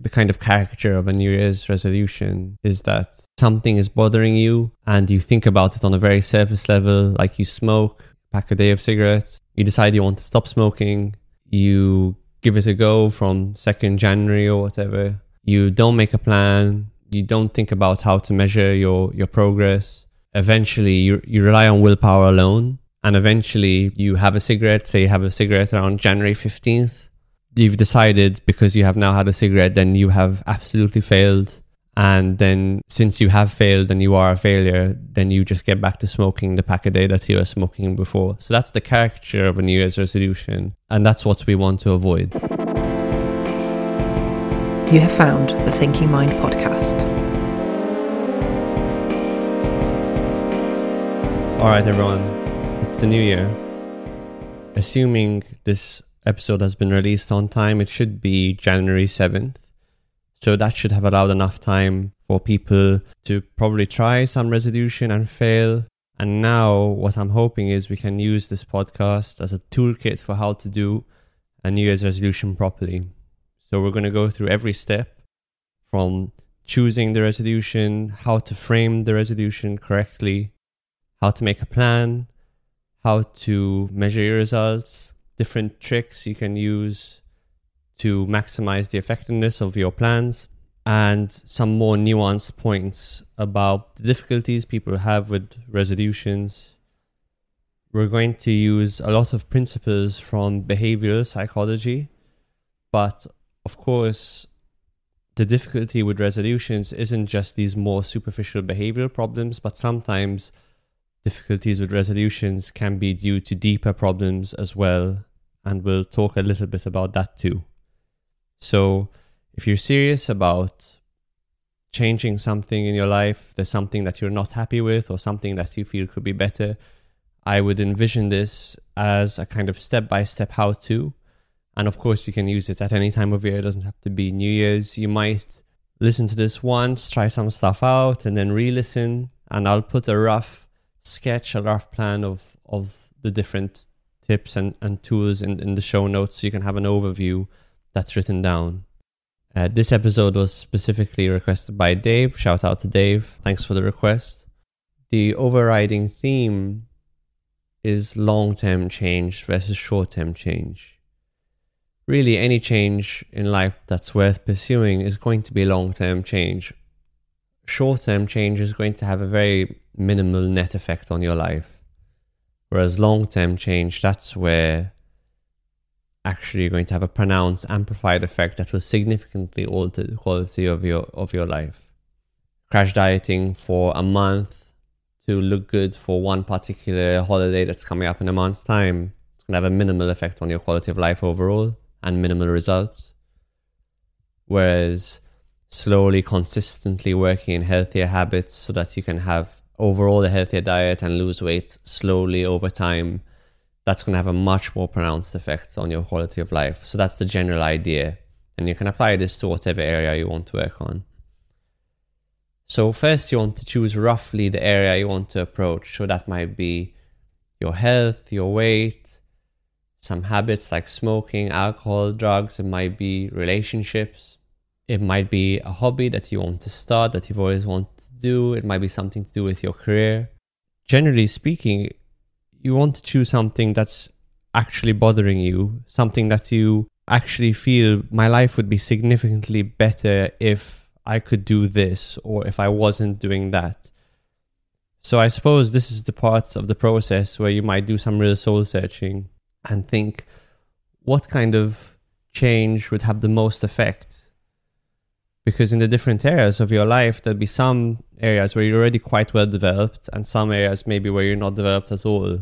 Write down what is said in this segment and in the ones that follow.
the kind of caricature of a New Year's resolution is that something is bothering you and you think about it on a very surface level, like you smoke, pack a day of cigarettes, you decide you want to stop smoking, you give it a go from 2nd January or whatever, you don't make a plan, you don't think about how to measure your, your progress. Eventually, you, you rely on willpower alone. And eventually, you have a cigarette, say you have a cigarette around January 15th. You've decided because you have now had a cigarette, then you have absolutely failed. And then, since you have failed and you are a failure, then you just get back to smoking the pack a day that you were smoking before. So, that's the caricature of a New Year's resolution. And that's what we want to avoid. You have found the Thinking Mind podcast. All right, everyone, it's the new year. Assuming this episode has been released on time, it should be January 7th. So that should have allowed enough time for people to probably try some resolution and fail. And now, what I'm hoping is we can use this podcast as a toolkit for how to do a New Year's resolution properly. So we're going to go through every step from choosing the resolution, how to frame the resolution correctly, how to make a plan, how to measure your results, different tricks you can use to maximize the effectiveness of your plans, and some more nuanced points about the difficulties people have with resolutions. We're going to use a lot of principles from behavioral psychology, but of course, the difficulty with resolutions isn't just these more superficial behavioral problems, but sometimes difficulties with resolutions can be due to deeper problems as well. And we'll talk a little bit about that too. So, if you're serious about changing something in your life, there's something that you're not happy with, or something that you feel could be better, I would envision this as a kind of step by step how to and of course, you can use it at any time of year. It doesn't have to be New Year's. You might listen to this once, try some stuff out, and then re listen. And I'll put a rough sketch, a rough plan of, of the different tips and, and tools in, in the show notes so you can have an overview that's written down. Uh, this episode was specifically requested by Dave. Shout out to Dave. Thanks for the request. The overriding theme is long term change versus short term change really any change in life that's worth pursuing is going to be long term change. Short term change is going to have a very minimal net effect on your life. Whereas long term change, that's where actually you're going to have a pronounced amplified effect that will significantly alter the quality of your of your life. Crash dieting for a month to look good for one particular holiday that's coming up in a month's time, it's gonna have a minimal effect on your quality of life overall and minimal results. Whereas slowly, consistently working in healthier habits so that you can have overall a healthier diet and lose weight slowly over time, that's going to have a much more pronounced effect on your quality of life. So that's the general idea. And you can apply this to whatever area you want to work on. So, first, you want to choose roughly the area you want to approach. So, that might be your health, your weight, some habits like smoking, alcohol, drugs. It might be relationships. It might be a hobby that you want to start that you've always wanted do. It might be something to do with your career. Generally speaking, you want to choose something that's actually bothering you, something that you actually feel my life would be significantly better if I could do this or if I wasn't doing that. So I suppose this is the part of the process where you might do some real soul searching and think what kind of change would have the most effect because in the different areas of your life there'll be some areas where you're already quite well developed and some areas maybe where you're not developed at all.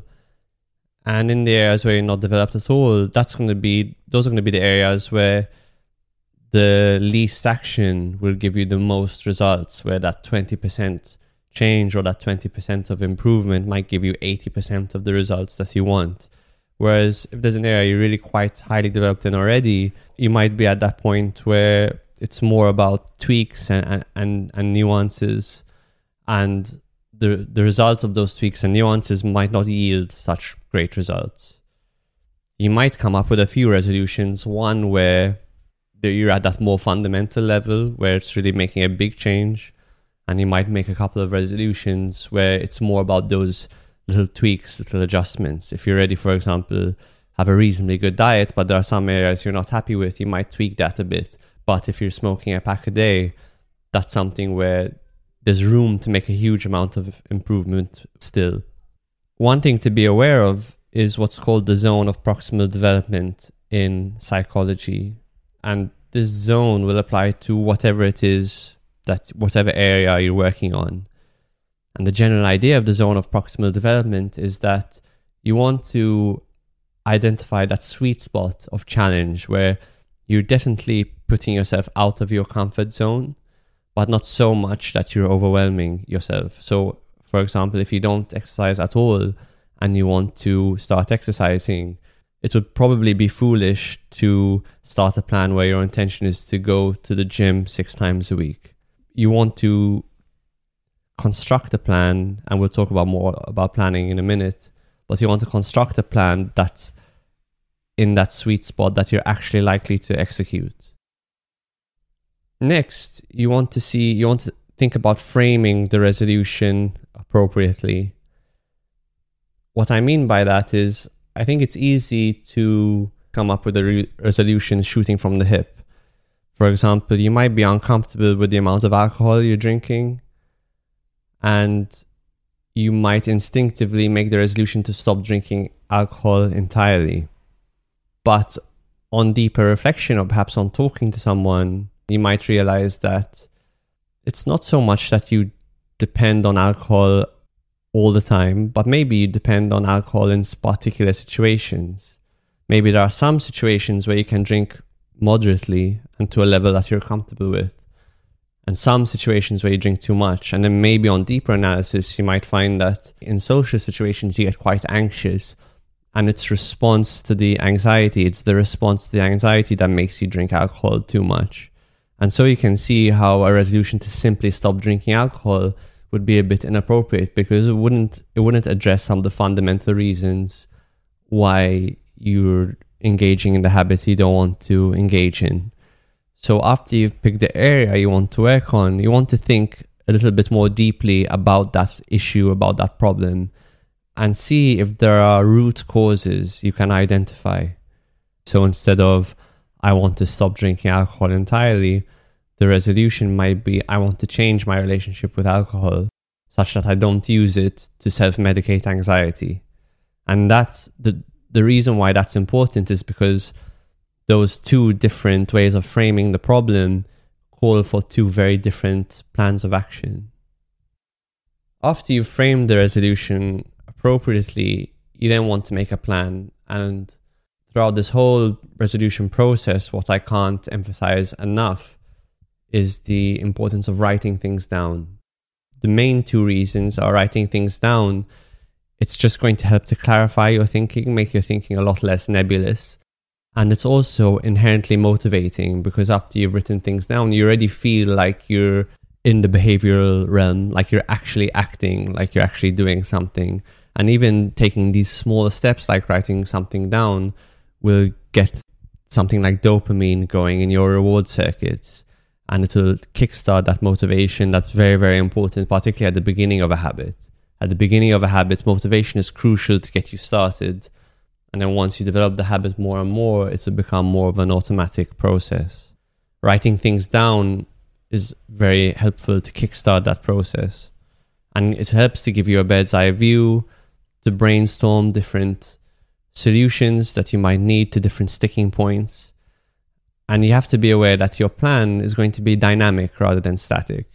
And in the areas where you're not developed at all that's going to be those are going to be the areas where the least action will give you the most results where that 20% change or that 20% of improvement might give you 80% of the results that you want. Whereas if there's an area you're really quite highly developed in already, you might be at that point where it's more about tweaks and, and, and nuances and the the results of those tweaks and nuances might not yield such great results. You might come up with a few resolutions, one where you're at that more fundamental level where it's really making a big change. And you might make a couple of resolutions where it's more about those little tweaks, little adjustments. If you're ready, for example, have a reasonably good diet, but there are some areas you're not happy with, you might tweak that a bit. But if you're smoking a pack a day, that's something where there's room to make a huge amount of improvement still. One thing to be aware of is what's called the zone of proximal development in psychology. And this zone will apply to whatever it is that whatever area you're working on. And the general idea of the zone of proximal development is that you want to identify that sweet spot of challenge where you're definitely putting yourself out of your comfort zone, but not so much that you're overwhelming yourself. So, for example, if you don't exercise at all and you want to start exercising, it would probably be foolish to start a plan where your intention is to go to the gym six times a week. You want to construct a plan, and we'll talk about more about planning in a minute, but you want to construct a plan that's in that sweet spot that you're actually likely to execute. Next, you want to see, you want to think about framing the resolution appropriately. What I mean by that is, I think it's easy to come up with a re- resolution shooting from the hip. For example, you might be uncomfortable with the amount of alcohol you're drinking, and you might instinctively make the resolution to stop drinking alcohol entirely. But on deeper reflection, or perhaps on talking to someone, you might realize that it's not so much that you depend on alcohol all the time, but maybe you depend on alcohol in particular situations. Maybe there are some situations where you can drink moderately and to a level that you're comfortable with, and some situations where you drink too much. And then maybe on deeper analysis, you might find that in social situations, you get quite anxious. And it's response to the anxiety, it's the response to the anxiety that makes you drink alcohol too much. And so you can see how a resolution to simply stop drinking alcohol would be a bit inappropriate because it wouldn't it wouldn't address some of the fundamental reasons why you're engaging in the habit you don't want to engage in. So after you've picked the area you want to work on, you want to think a little bit more deeply about that issue, about that problem, and see if there are root causes you can identify. So instead of I want to stop drinking alcohol entirely, the resolution might be I want to change my relationship with alcohol such that I don't use it to self medicate anxiety. And that's the the reason why that's important is because those two different ways of framing the problem call for two very different plans of action. After you've framed the resolution appropriately, you then want to make a plan. And throughout this whole resolution process, what I can't emphasize enough is the importance of writing things down. The main two reasons are writing things down. It's just going to help to clarify your thinking, make your thinking a lot less nebulous. And it's also inherently motivating because after you've written things down, you already feel like you're in the behavioral realm, like you're actually acting, like you're actually doing something. And even taking these smaller steps, like writing something down, will get something like dopamine going in your reward circuits and it will kickstart that motivation that's very, very important, particularly at the beginning of a habit. At the beginning of a habit, motivation is crucial to get you started. And then once you develop the habit more and more, it will become more of an automatic process. Writing things down is very helpful to kickstart that process. And it helps to give you a bird's eye view, to brainstorm different solutions that you might need to different sticking points and you have to be aware that your plan is going to be dynamic rather than static.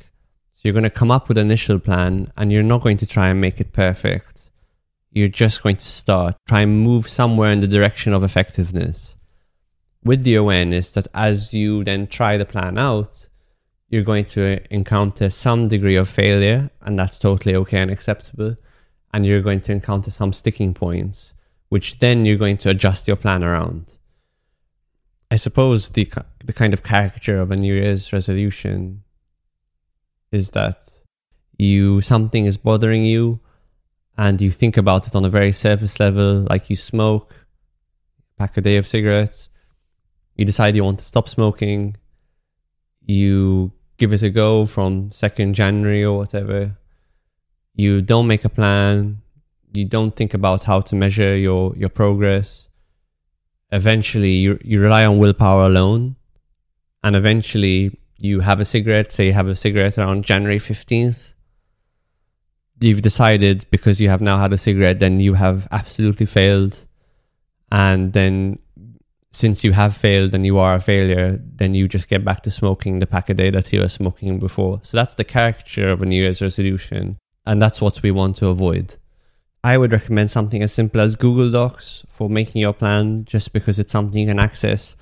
So you're going to come up with an initial plan and you're not going to try and make it perfect. You're just going to start, try and move somewhere in the direction of effectiveness. With the awareness that as you then try the plan out, you're going to encounter some degree of failure, and that's totally okay and acceptable. And you're going to encounter some sticking points, which then you're going to adjust your plan around. I suppose the the kind of caricature of a New Year's resolution is that you something is bothering you and you think about it on a very surface level, like you smoke, pack a day of cigarettes, You decide you want to stop smoking. You give it a go from 2nd January or whatever. You don't make a plan. You don't think about how to measure your, your progress. Eventually, you, you rely on willpower alone. And eventually, you have a cigarette, say you have a cigarette around January 15th. You've decided because you have now had a cigarette, then you have absolutely failed. And then since you have failed and you are a failure, then you just get back to smoking the pack a day that you were smoking before. So that's the caricature of a New Year's resolution. And that's what we want to avoid. I would recommend something as simple as Google Docs for making your plan, just because it's something you can access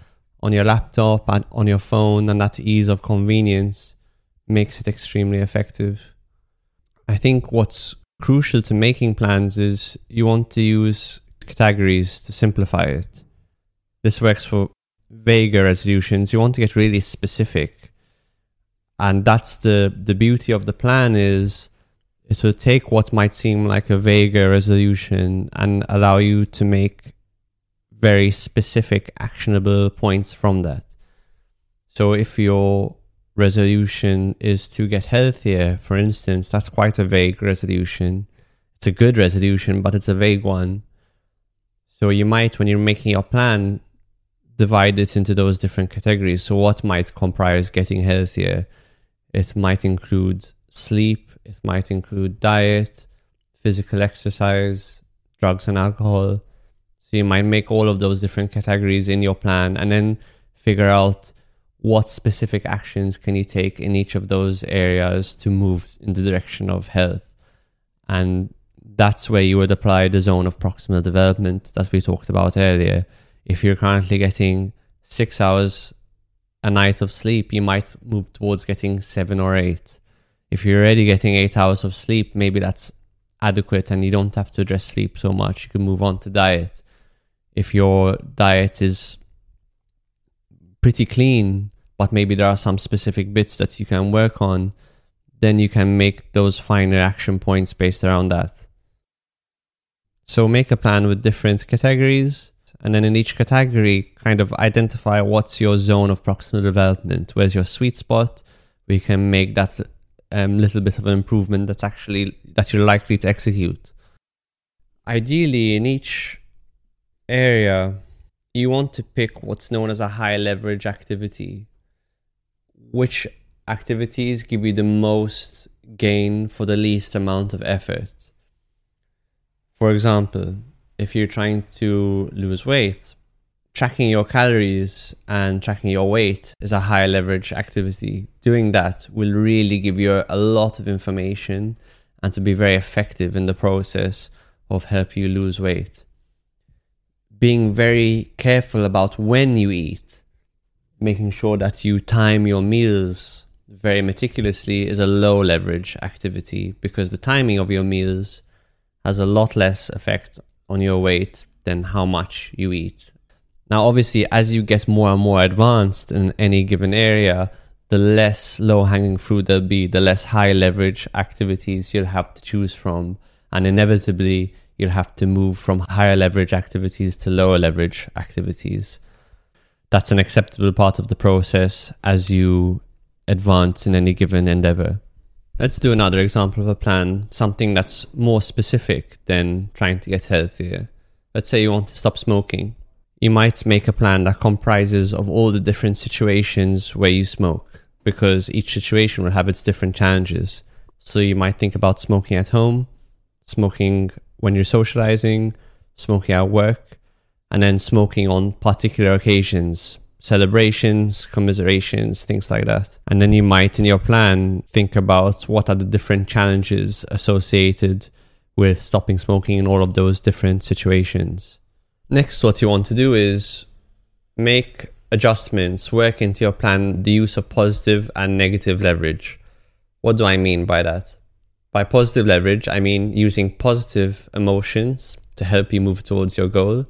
on your laptop and on your phone, and that ease of convenience makes it extremely effective. I think what's crucial to making plans is you want to use categories to simplify it. This works for vaguer resolutions. You want to get really specific. And that's the, the beauty of the plan is it will take what might seem like a vaguer resolution and allow you to make very specific actionable points from that. So if your resolution is to get healthier, for instance, that's quite a vague resolution. It's a good resolution, but it's a vague one. So you might, when you're making your plan, divide it into those different categories. So, what might comprise getting healthier? It might include sleep, it might include diet, physical exercise, drugs and alcohol. So, you might make all of those different categories in your plan and then figure out what specific actions can you take in each of those areas to move in the direction of health. And that's where you would apply the zone of proximal development that we talked about earlier if you're currently getting six hours a night of sleep, you might move towards getting seven or eight. If you're already getting eight hours of sleep, maybe that's adequate and you don't have to address sleep so much. You can move on to diet. If your diet is pretty clean, but maybe there are some specific bits that you can work on, then you can make those finer action points based around that. So make a plan with different categories and then in each category kind of identify what's your zone of proximal development where's your sweet spot we can make that um, little bit of an improvement that's actually that you're likely to execute. Ideally in each area you want to pick what's known as a high leverage activity. Which activities give you the most gain for the least amount of effort? For example if you're trying to lose weight, tracking your calories and tracking your weight is a high leverage activity. Doing that will really give you a lot of information and to be very effective in the process of help you lose weight. Being very careful about when you eat, making sure that you time your meals very meticulously is a low leverage activity because the timing of your meals has a lot less effect on your weight than how much you eat. Now, obviously, as you get more and more advanced in any given area, the less low hanging fruit there'll be, the less high leverage activities you'll have to choose from. And inevitably, you'll have to move from higher leverage activities to lower leverage activities. That's an acceptable part of the process as you advance in any given endeavor. Let's do another example of a plan, something that's more specific than trying to get healthier. Let's say you want to stop smoking. You might make a plan that comprises of all the different situations where you smoke, because each situation will have its different challenges. So you might think about smoking at home, smoking when you're socializing, smoking at work, and then smoking on particular occasions, celebrations, commiserations, things like that. And then you might, in your plan, think about what are the different challenges associated with stopping smoking in all of those different situations. Next, what you want to do is make adjustments, work into your plan the use of positive and negative leverage. What do I mean by that? By positive leverage, I mean using positive emotions to help you move towards your goal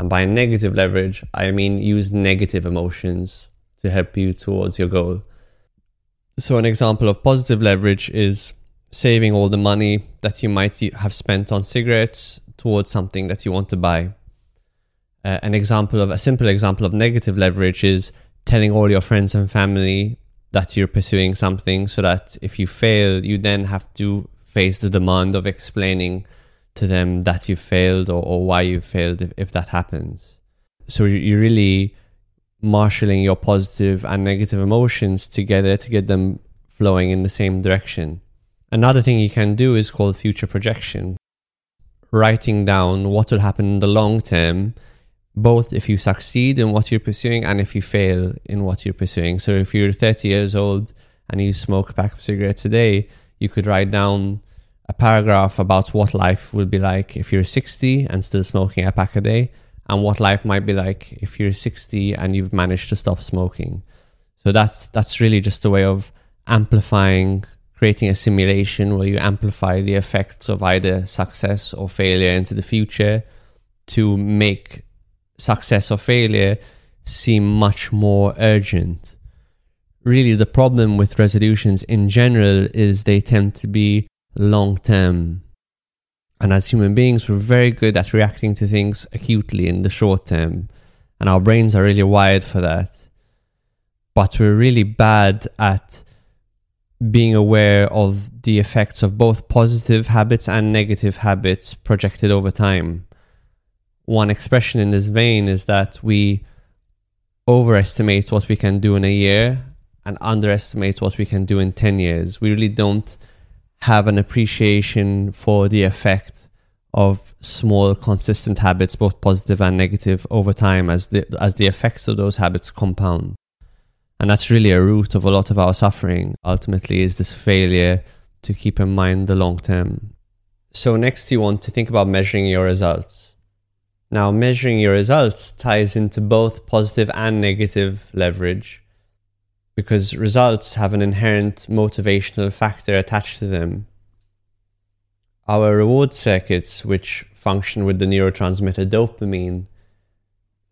and by negative leverage, I mean use negative emotions to help you towards your goal. So, an example of positive leverage is saving all the money that you might have spent on cigarettes towards something that you want to buy. Uh, an example of a simple example of negative leverage is telling all your friends and family that you're pursuing something so that if you fail, you then have to face the demand of explaining to them that you failed or, or why you failed if, if that happens. So you're really marshalling your positive and negative emotions together to get them flowing in the same direction. Another thing you can do is called future projection, writing down what will happen in the long term, both if you succeed in what you're pursuing and if you fail in what you're pursuing. So if you're 30 years old and you smoke a pack of cigarettes a day, you could write down a paragraph about what life will be like if you're 60 and still smoking a pack a day, and what life might be like if you're 60 and you've managed to stop smoking. So that's that's really just a way of amplifying, creating a simulation where you amplify the effects of either success or failure into the future to make success or failure seem much more urgent. Really, the problem with resolutions in general is they tend to be long term. And as human beings, we're very good at reacting to things acutely in the short term. And our brains are really wired for that. But we're really bad at being aware of the effects of both positive habits and negative habits projected over time. One expression in this vein is that we overestimate what we can do in a year and underestimate what we can do in 10 years. We really don't have an appreciation for the effect of small consistent habits both positive and negative over time as the as the effects of those habits compound. And that's really a root of a lot of our suffering ultimately is this failure to keep in mind the long term. So next you want to think about measuring your results now measuring your results ties into both positive and negative leverage because results have an inherent motivational factor attached to them. Our reward circuits, which function with the neurotransmitter dopamine,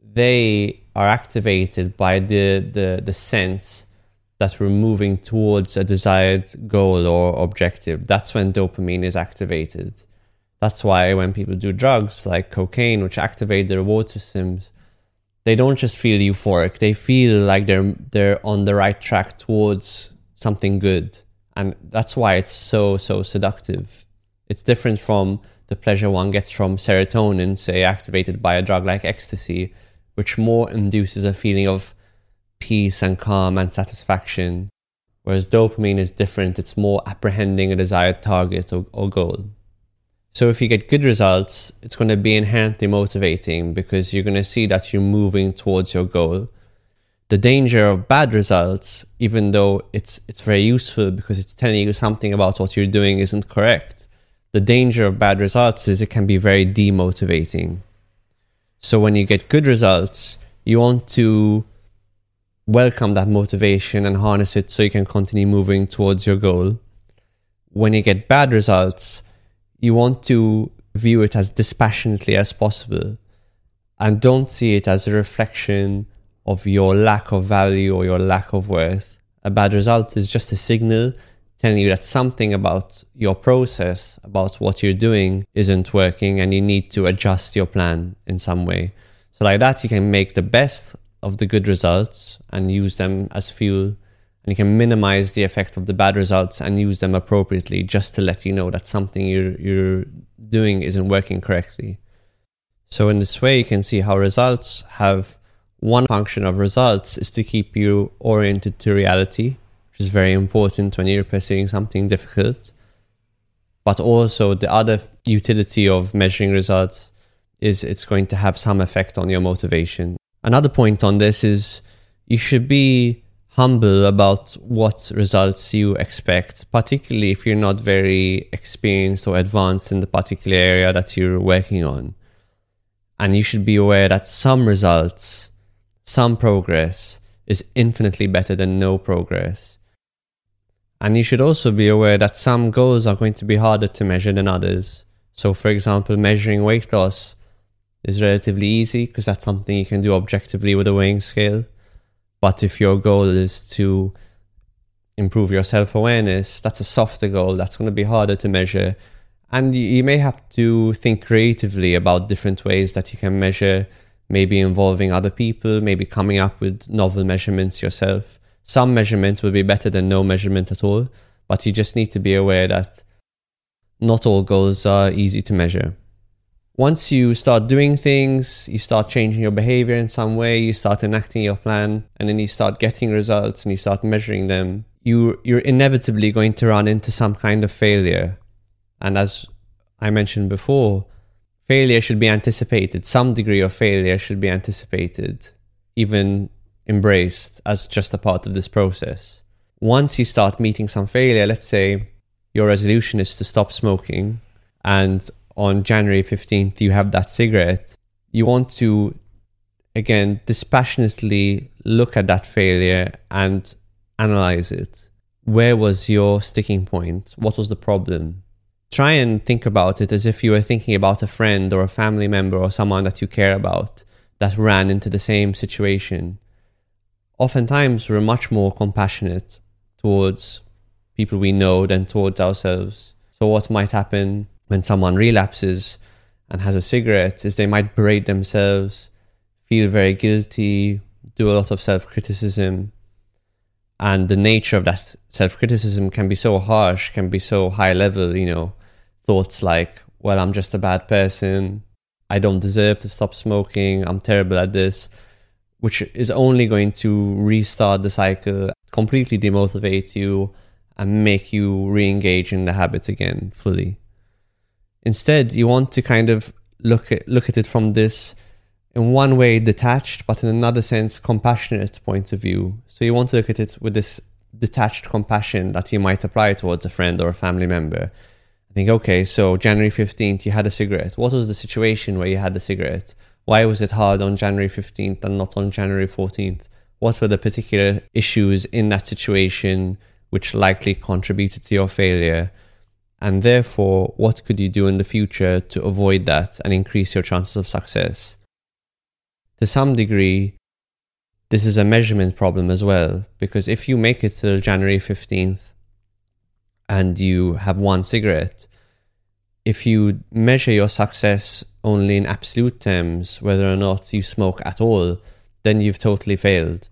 they are activated by the, the, the sense that we're moving towards a desired goal or objective. That's when dopamine is activated. That's why when people do drugs like cocaine, which activate the reward systems, they don't just feel euphoric. They feel like they're they're on the right track towards something good. And that's why it's so so seductive. It's different from the pleasure one gets from serotonin say activated by a drug like ecstasy which more induces a feeling of peace and calm and satisfaction whereas dopamine is different. It's more apprehending a desired target or, or goal so if you get good results, it's going to be inherently motivating because you're going to see that you're moving towards your goal. The danger of bad results, even though it's it's very useful because it's telling you something about what you're doing isn't correct. The danger of bad results is it can be very demotivating. So when you get good results, you want to welcome that motivation and harness it so you can continue moving towards your goal. When you get bad results, you want to view it as dispassionately as possible and don't see it as a reflection of your lack of value or your lack of worth. A bad result is just a signal telling you that something about your process, about what you're doing, isn't working and you need to adjust your plan in some way. So, like that, you can make the best of the good results and use them as fuel and you can minimize the effect of the bad results and use them appropriately just to let you know that something you're you're doing isn't working correctly. So in this way you can see how results have one function of results is to keep you oriented to reality, which is very important when you're pursuing something difficult. But also the other utility of measuring results is it's going to have some effect on your motivation. Another point on this is you should be humble about what results you expect, particularly if you're not very experienced or advanced in the particular area that you're working on. And you should be aware that some results, some progress is infinitely better than no progress. And you should also be aware that some goals are going to be harder to measure than others. So, for example, measuring weight loss is relatively easy because that's something you can do objectively with a weighing scale but if your goal is to improve your self awareness, that's a softer goal. That's going to be harder to measure. And you, may have to think creatively about different ways that you can measure maybe involving other people, maybe coming up with novel measurements yourself. Some measurements will be better than no measurement at all, but you just need to be aware that not all goals are easy to measure. Once you start doing things, you start changing your behavior in some way, you start enacting your plan, and then you start getting results and you start measuring them, you, you're inevitably going to run into some kind of failure. And as I mentioned before, failure should be anticipated. Some degree of failure should be anticipated, even embraced as just a part of this process. Once you start meeting some failure, let's say your resolution is to stop smoking, and on January 15th you have that cigarette, you want to again dispassionately look at that failure and analyze it. Where was your sticking point? What was the problem? Try and think about it as if you were thinking about a friend or a family member or someone that you care about that ran into the same situation. Oftentimes, we're much more compassionate towards people we know than towards ourselves. So, what might happen when someone relapses and has a cigarette is they might berate themselves, feel very guilty, do a lot of self criticism. And the nature of that self criticism can be so harsh, can be so high level, you know, thoughts like, well, I'm just a bad person. I don't deserve to stop smoking. I'm terrible at this, which is only going to restart the cycle, completely demotivate you, and make you re engage in the habit again fully. Instead, you want to kind of look at, look at it from this, in one way, detached, but in another sense, compassionate point of view. So you want to look at it with this detached compassion that you might apply towards a friend or a family member. I think, okay, so January 15th, you had a cigarette. What was the situation where you had the cigarette? Why was it hard on January 15th and not on January 14th? What were the particular issues in that situation which likely contributed to your failure? And therefore, what could you do in the future to avoid that and increase your chances of success? To some degree, this is a measurement problem as well, because if you make it till January 15th and you have one cigarette, if you measure your success only in absolute terms, whether or not you smoke at all, then you've totally failed.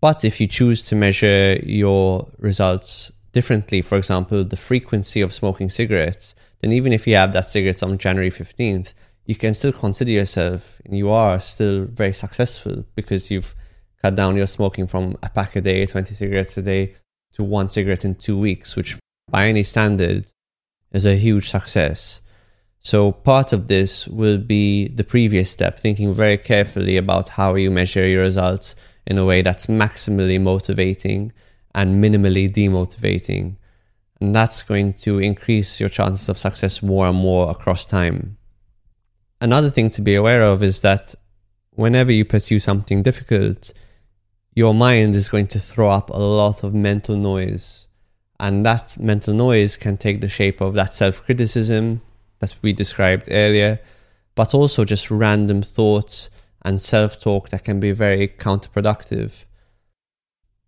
But if you choose to measure your results differently, for example, the frequency of smoking cigarettes, then even if you have that cigarette on January 15th, you can still consider yourself and you are still very successful because you've cut down your smoking from a pack a day, 20 cigarettes a day, to one cigarette in two weeks, which by any standard is a huge success. So part of this will be the previous step, thinking very carefully about how you measure your results in a way that's maximally motivating and minimally demotivating. And that's going to increase your chances of success more and more across time. Another thing to be aware of is that whenever you pursue something difficult, your mind is going to throw up a lot of mental noise. And that mental noise can take the shape of that self criticism that we described earlier, but also just random thoughts and self talk that can be very counterproductive.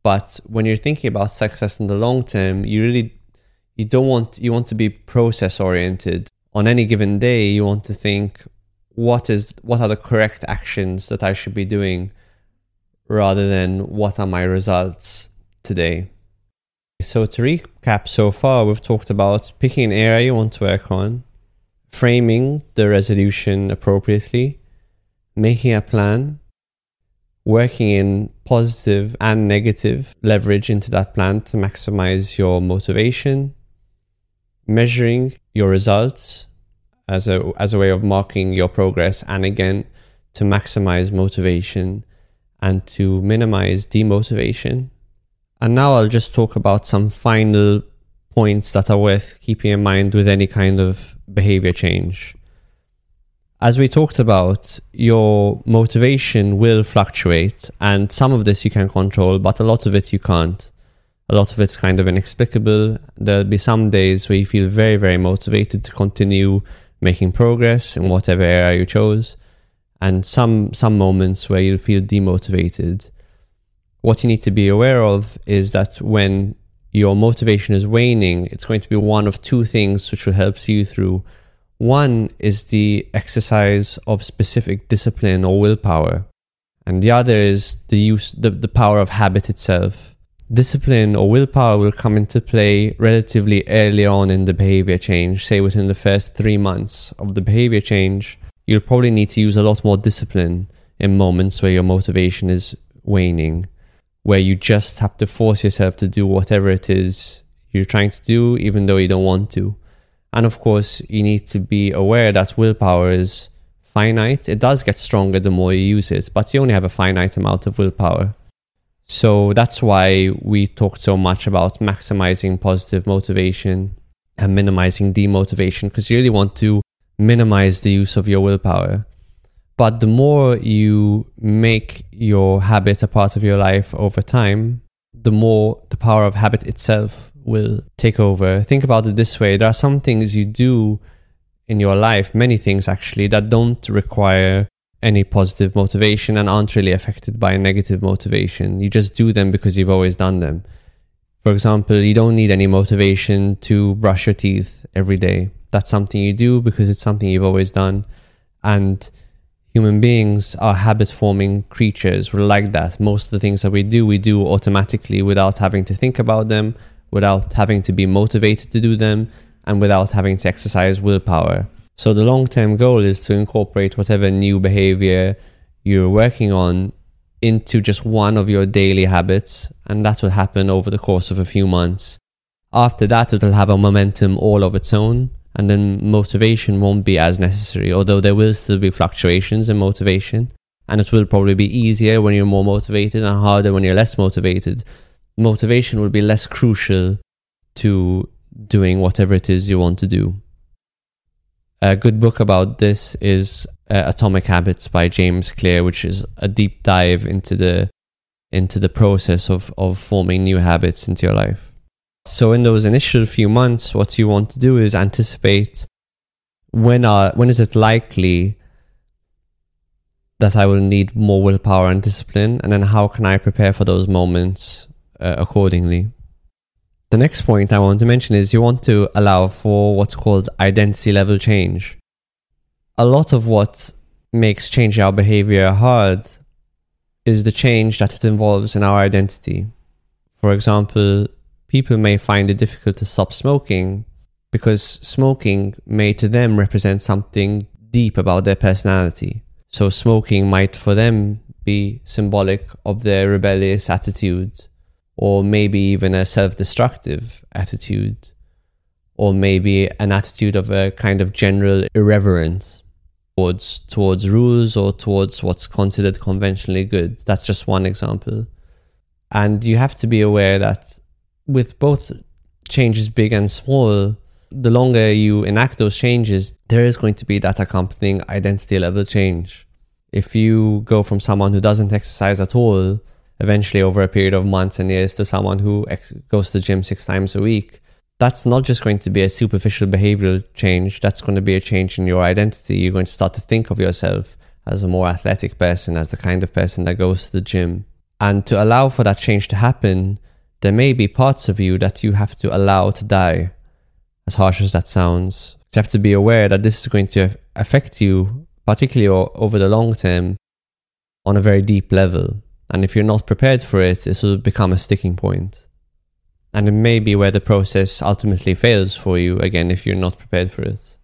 But when you're thinking about success in the long term, you really you don't want you want to be process oriented. On any given day, you want to think what is what are the correct actions that I should be doing rather than what are my results today. So to recap so far, we've talked about picking an area you want to work on, framing the resolution appropriately, making a plan, working in positive and negative leverage into that plan to maximize your motivation, measuring your results as a as a way of marking your progress and again to maximize motivation and to minimize demotivation. And now I'll just talk about some final points that are worth keeping in mind with any kind of behavior change as we talked about, your motivation will fluctuate, and some of this you can control, but a lot of it you can't. A lot of it's kind of inexplicable. There'll be some days where you feel very, very motivated to continue making progress in whatever area you chose, and some some moments where you'll feel demotivated. What you need to be aware of is that when your motivation is waning, it's going to be one of two things which will help see you through One is the exercise of specific discipline or willpower, and the other is the use the, the power of habit itself. Discipline or willpower will come into play relatively early on in the behavior change, say within the first three months of the behavior change. You'll probably need to use a lot more discipline in moments where your motivation is waning, where you just have to force yourself to do whatever it is you're trying to do, even though you don't want to. And of course, you need to be aware that willpower is finite. It does get stronger the more you use it, but you only have a finite amount of willpower. So that's why we talked so much about maximizing positive motivation and minimizing demotivation, because you really want to minimize the use of your willpower. But the more you make your habit a part of your life over time, the more the power of habit itself will take over. Think about it this way there are some things you do in your life, many things actually, that don't require any positive motivation and aren't really affected by negative motivation. You just do them because you've always done them. For example, you don't need any motivation to brush your teeth every day. That's something you do because it's something you've always done. And human beings are habit forming creatures. We're like that. Most of the things that we do, we do automatically without having to think about them, without having to be motivated to do them, and without having to exercise willpower. So the long term goal is to incorporate whatever new behavior you're working on into just one of your daily habits, and that will happen over the course of a few months. After that, it'll have a momentum all of its own and then motivation won't be as necessary, although there will still be fluctuations in motivation. And it will probably be easier when you're more motivated and harder when you're less motivated. Motivation will be less crucial to doing whatever it is you want to do. A good book about this is uh, Atomic Habits by James Clear, which is a deep dive into the into the process of, of forming new habits into your life. So in those initial few months, what you want to do is anticipate when are when is it likely that I will need more willpower and discipline, and then how can I prepare for those moments uh, accordingly. The next point I want to mention is you want to allow for what's called identity level change. A lot of what makes changing our behavior hard is the change that it involves in our identity. For example, people may find it difficult to stop smoking because smoking may to them represent something deep about their personality. So smoking might for them be symbolic of their rebellious attitude, or maybe even a self destructive attitude, or maybe an attitude of a kind of general irreverence towards towards rules or towards what's considered conventionally good. That's just one example. And you have to be aware that with both changes big and small, the longer you enact those changes, there is going to be that accompanying identity level change. If you go from someone who doesn't exercise at all, eventually over a period of months and years, to someone who ex- goes to the gym six times a week, that's not just going to be a superficial behavioral change, that's going to be a change in your identity. You're going to start to think of yourself as a more athletic person, as the kind of person that goes to the gym. And to allow for that change to happen, there may be parts of you that you have to allow to die, as harsh as that sounds. You have to be aware that this is going to affect you, particularly over the long term, on a very deep level. And if you're not prepared for it, this will become a sticking point. And it may be where the process ultimately fails for you, again, if you're not prepared for it.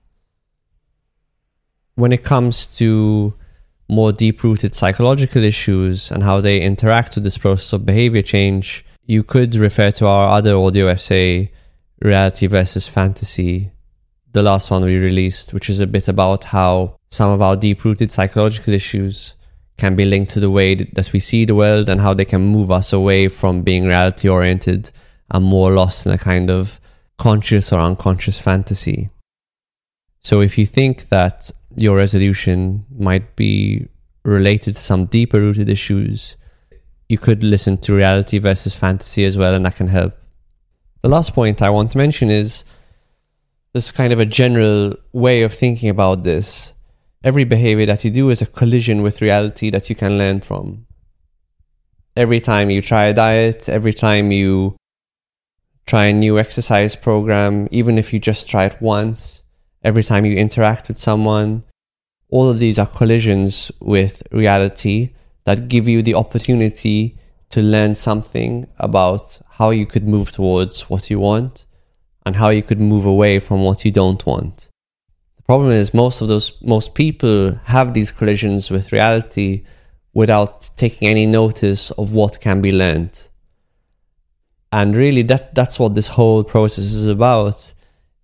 When it comes to more deep rooted psychological issues and how they interact with this process of behavior change, you could refer to our other audio essay, Reality versus Fantasy, the last one we released, which is a bit about how some of our deep rooted psychological issues can be linked to the way that we see the world and how they can move us away from being reality oriented and more lost in a kind of conscious or unconscious fantasy. So if you think that your resolution might be related to some deeper rooted issues, you could listen to reality versus fantasy as well, and that can help. The last point I want to mention is this kind of a general way of thinking about this. Every behavior that you do is a collision with reality that you can learn from. Every time you try a diet, every time you try a new exercise program, even if you just try it once, every time you interact with someone. All of these are collisions with reality that give you the opportunity to learn something about how you could move towards what you want and how you could move away from what you don't want. Problem is most of those most people have these collisions with reality without taking any notice of what can be learned. And really that that's what this whole process is about.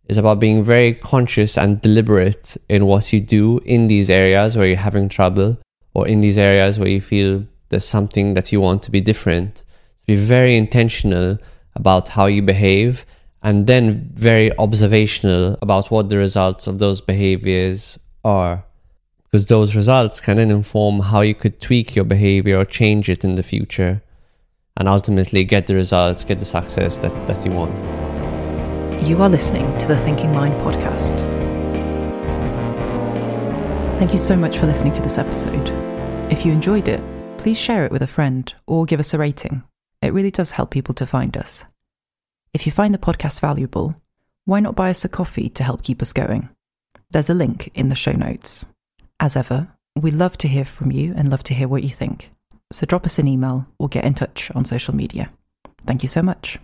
Is about being very conscious and deliberate in what you do in these areas where you're having trouble or in these areas where you feel there's something that you want to be different. To be very intentional about how you behave and then very observational about what the results of those behaviors are. Because those results can then inform how you could tweak your behavior or change it in the future and ultimately get the results, get the success that, that you want. You are listening to the Thinking Mind podcast. Thank you so much for listening to this episode. If you enjoyed it, please share it with a friend or give us a rating. It really does help people to find us. If you find the podcast valuable, why not buy us a coffee to help keep us going? There's a link in the show notes. As ever, we love to hear from you and love to hear what you think. So drop us an email or get in touch on social media. Thank you so much.